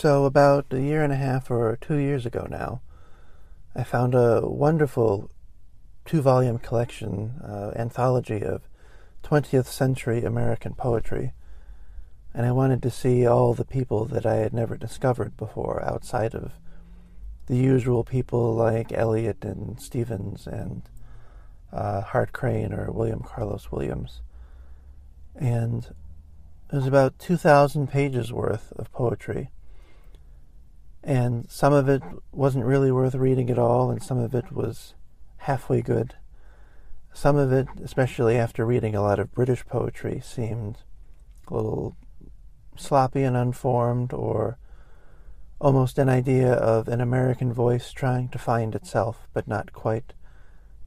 So, about a year and a half or two years ago now, I found a wonderful two volume collection, uh, anthology of 20th century American poetry, and I wanted to see all the people that I had never discovered before outside of the usual people like Eliot and Stevens and uh, Hart Crane or William Carlos Williams. And it was about 2,000 pages worth of poetry and some of it wasn't really worth reading at all, and some of it was halfway good. Some of it, especially after reading a lot of British poetry, seemed a little sloppy and unformed, or almost an idea of an American voice trying to find itself, but not quite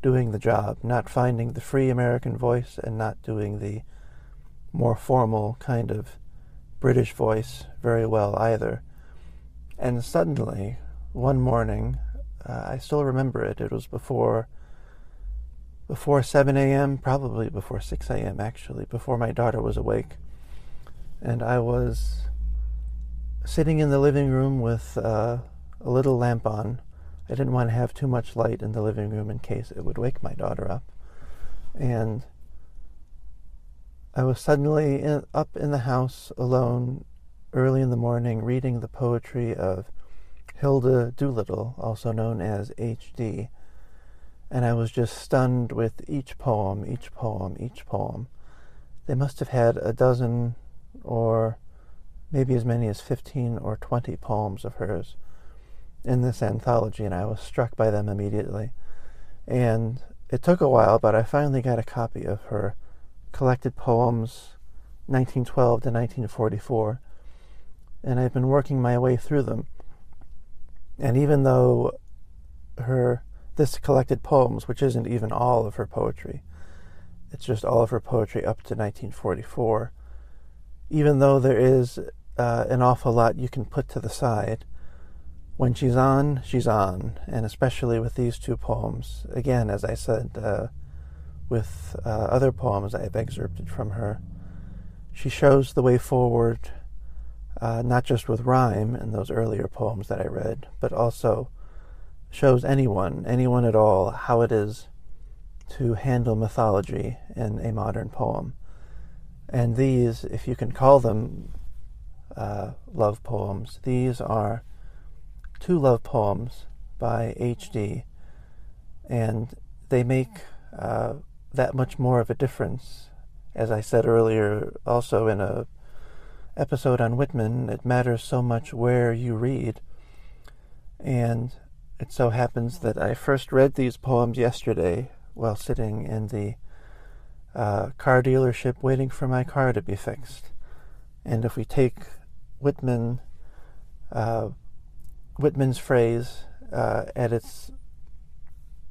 doing the job, not finding the free American voice and not doing the more formal kind of British voice very well either. And suddenly, one morning, uh, I still remember it. It was before before 7 a.m., probably before 6 a.m. actually, before my daughter was awake. And I was sitting in the living room with uh, a little lamp on. I didn't want to have too much light in the living room in case it would wake my daughter up. And I was suddenly in, up in the house alone early in the morning reading the poetry of Hilda Doolittle, also known as H.D., and I was just stunned with each poem, each poem, each poem. They must have had a dozen or maybe as many as 15 or 20 poems of hers in this anthology, and I was struck by them immediately. And it took a while, but I finally got a copy of her collected poems 1912 to 1944 and I've been working my way through them. And even though her this collected poems, which isn't even all of her poetry, it's just all of her poetry up to 1944. Even though there is uh, an awful lot you can put to the side, when she's on, she's on, and especially with these two poems. Again, as I said, uh, with uh, other poems I've excerpted from her, she shows the way forward uh, not just with rhyme in those earlier poems that I read, but also shows anyone, anyone at all, how it is to handle mythology in a modern poem. And these, if you can call them uh, love poems, these are two love poems by H.D., and they make uh, that much more of a difference. As I said earlier, also in a episode on Whitman, it matters so much where you read. And it so happens that I first read these poems yesterday while sitting in the uh, car dealership waiting for my car to be fixed. And if we take Whitman, uh, Whitman's phrase uh, at its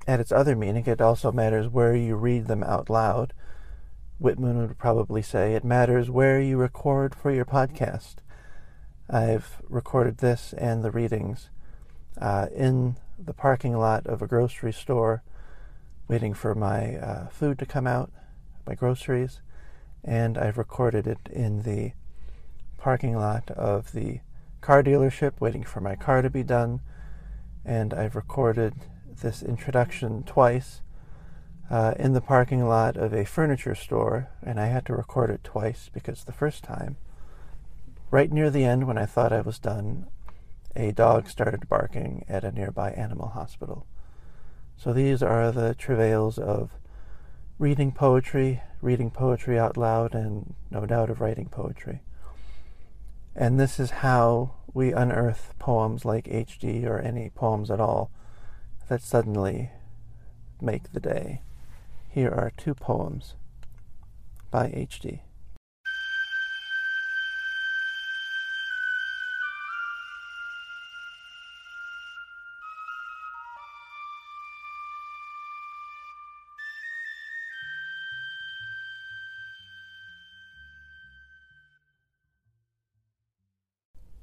at its other meaning, it also matters where you read them out loud. Whitman would probably say it matters where you record for your podcast. I've recorded this and the readings uh, in the parking lot of a grocery store, waiting for my uh, food to come out, my groceries, and I've recorded it in the parking lot of the car dealership, waiting for my car to be done, and I've recorded this introduction twice uh, in the parking lot of a furniture store, and I had to record it twice because the first time, right near the end when I thought I was done, a dog started barking at a nearby animal hospital. So these are the travails of reading poetry, reading poetry out loud, and no doubt of writing poetry. And this is how we unearth poems like HD or any poems at all that suddenly make the day. Here are two poems by HD.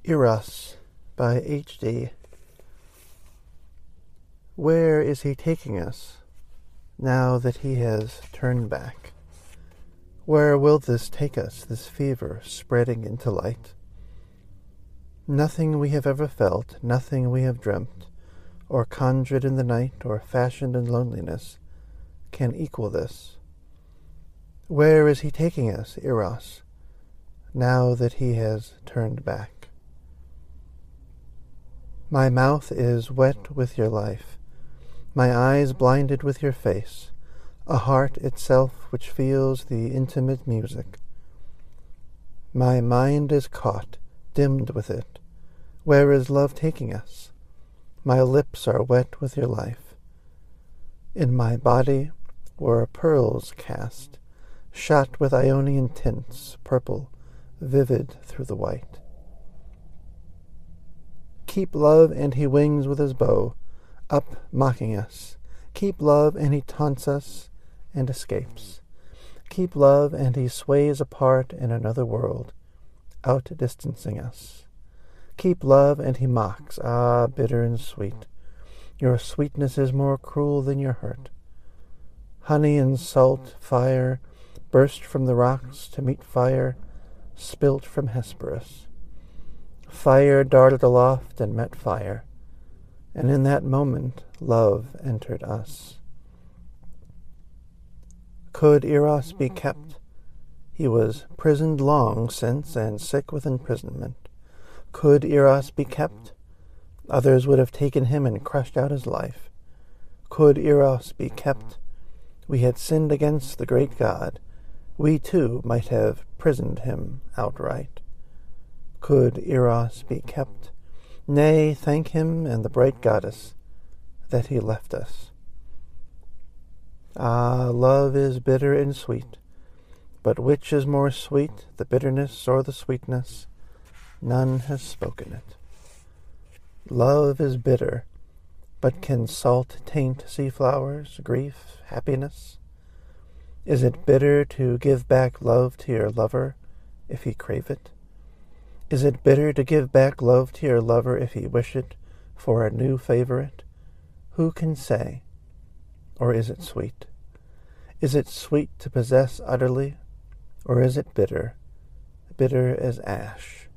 Eros by H.D. Where is he taking us now that he has turned back? Where will this take us, this fever spreading into light? Nothing we have ever felt, nothing we have dreamt, or conjured in the night, or fashioned in loneliness, can equal this. Where is he taking us, Eros, now that he has turned back? My mouth is wet with your life, my eyes blinded with your face, a heart itself which feels the intimate music. My mind is caught, dimmed with it. Where is love taking us? My lips are wet with your life. In my body were pearls cast, shot with Ionian tints, purple, vivid through the white keep love, and he wings with his bow, up mocking us. Keep love, and he taunts us and escapes. Keep love, and he sways apart in another world, outdistancing us. Keep love, and he mocks, ah, bitter and sweet. Your sweetness is more cruel than your hurt. Honey and salt, fire, burst from the rocks to meet fire, spilt from Hesperus. Fire darted aloft and met fire, and in that moment love entered us. Could Eros be kept? He was prisoned long since and sick with imprisonment. Could Eros be kept? Others would have taken him and crushed out his life. Could Eros be kept? We had sinned against the great God. We too might have prisoned him outright. Could Eros be kept? Nay, thank him and the bright goddess that he left us. Ah, love is bitter and sweet, but which is more sweet, the bitterness or the sweetness? None has spoken it. Love is bitter, but can salt taint sea flowers, grief, happiness? Is it bitter to give back love to your lover if he crave it? Is it bitter to give back love to your lover if he wish it for a new favorite? Who can say? Or is it sweet? Is it sweet to possess utterly, or is it bitter, bitter as ash?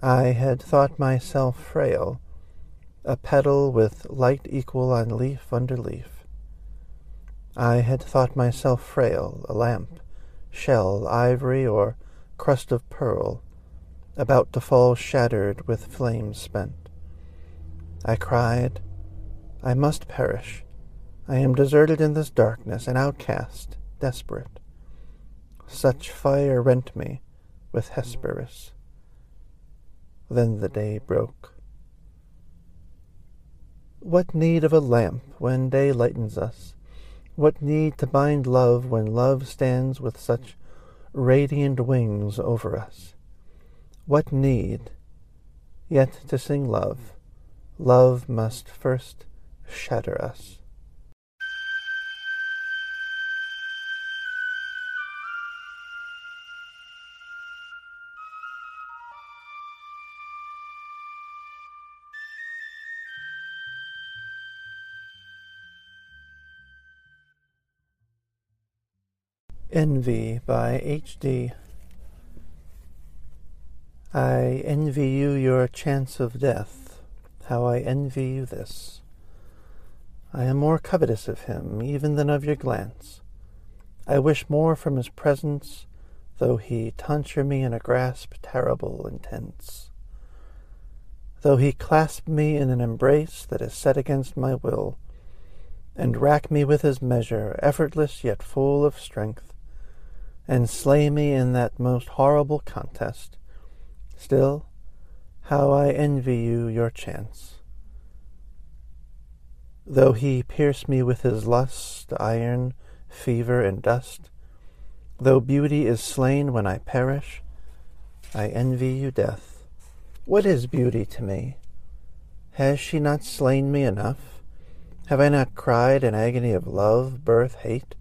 I had thought myself frail, a petal with light equal on leaf under leaf. I had thought myself frail, a lamp, shell, ivory, or crust of pearl, about to fall shattered with flames spent. I cried, I must perish. I am deserted in this darkness, an outcast, desperate. Such fire rent me with Hesperus. Then the day broke. What need of a lamp when day lightens us? What need to bind love when love stands with such radiant wings over us. What need yet to sing love? Love must first shatter us. Envy by H.D. I envy you your chance of death, how I envy you this. I am more covetous of him even than of your glance. I wish more from his presence, though he tonsure me in a grasp terrible and tense. Though he clasp me in an embrace that is set against my will, and rack me with his measure, effortless yet full of strength, and slay me in that most horrible contest, still, how I envy you your chance. Though he pierce me with his lust, iron, fever, and dust, though beauty is slain when I perish, I envy you death. What is beauty to me? Has she not slain me enough? Have I not cried in agony of love, birth, hate,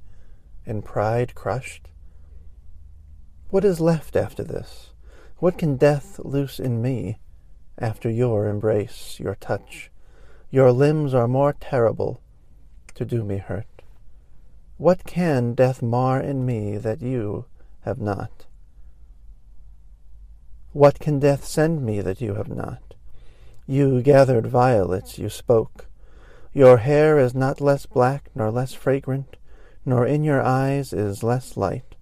and pride crushed? What is left after this? What can death loose in me after your embrace, your touch? Your limbs are more terrible to do me hurt. What can death mar in me that you have not? What can death send me that you have not? You gathered violets, you spoke. Your hair is not less black nor less fragrant, nor in your eyes is less light.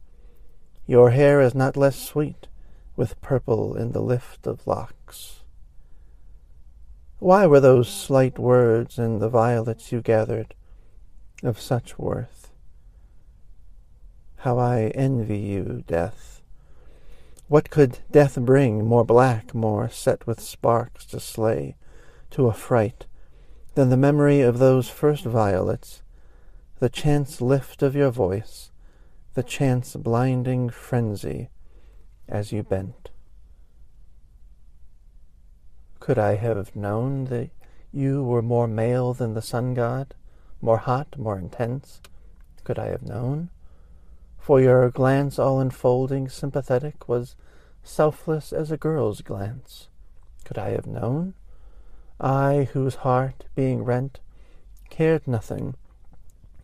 Your hair is not less sweet, with purple in the lift of locks. Why were those slight words and the violets you gathered of such worth? How I envy you, death. What could death bring more black, more set with sparks to slay, to affright, than the memory of those first violets, the chance lift of your voice, the chance blinding frenzy as you bent? Could I have known that you were more male than the sun god, more hot, more intense? Could I have known? For your glance all enfolding, sympathetic, was selfless as a girl's glance. Could I have known? I, whose heart, being rent, cared nothing,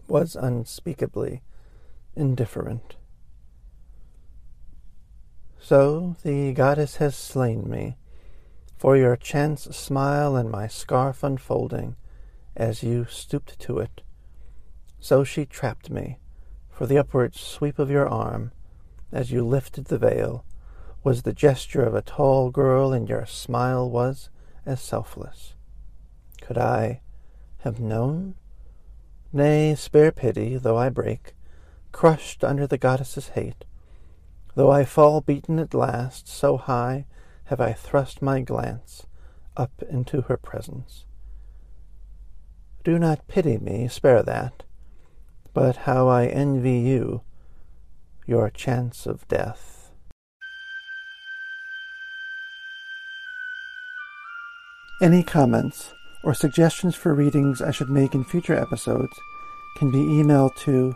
was unspeakably indifferent. So the goddess has slain me, for your chance smile and my scarf unfolding, as you stooped to it. So she trapped me, for the upward sweep of your arm, as you lifted the veil, was the gesture of a tall girl, and your smile was as selfless. Could I have known? Nay, spare pity, though I break, crushed under the goddess's hate. Though I fall beaten at last, so high have I thrust my glance up into her presence. Do not pity me, spare that, but how I envy you your chance of death. Any comments or suggestions for readings I should make in future episodes can be emailed to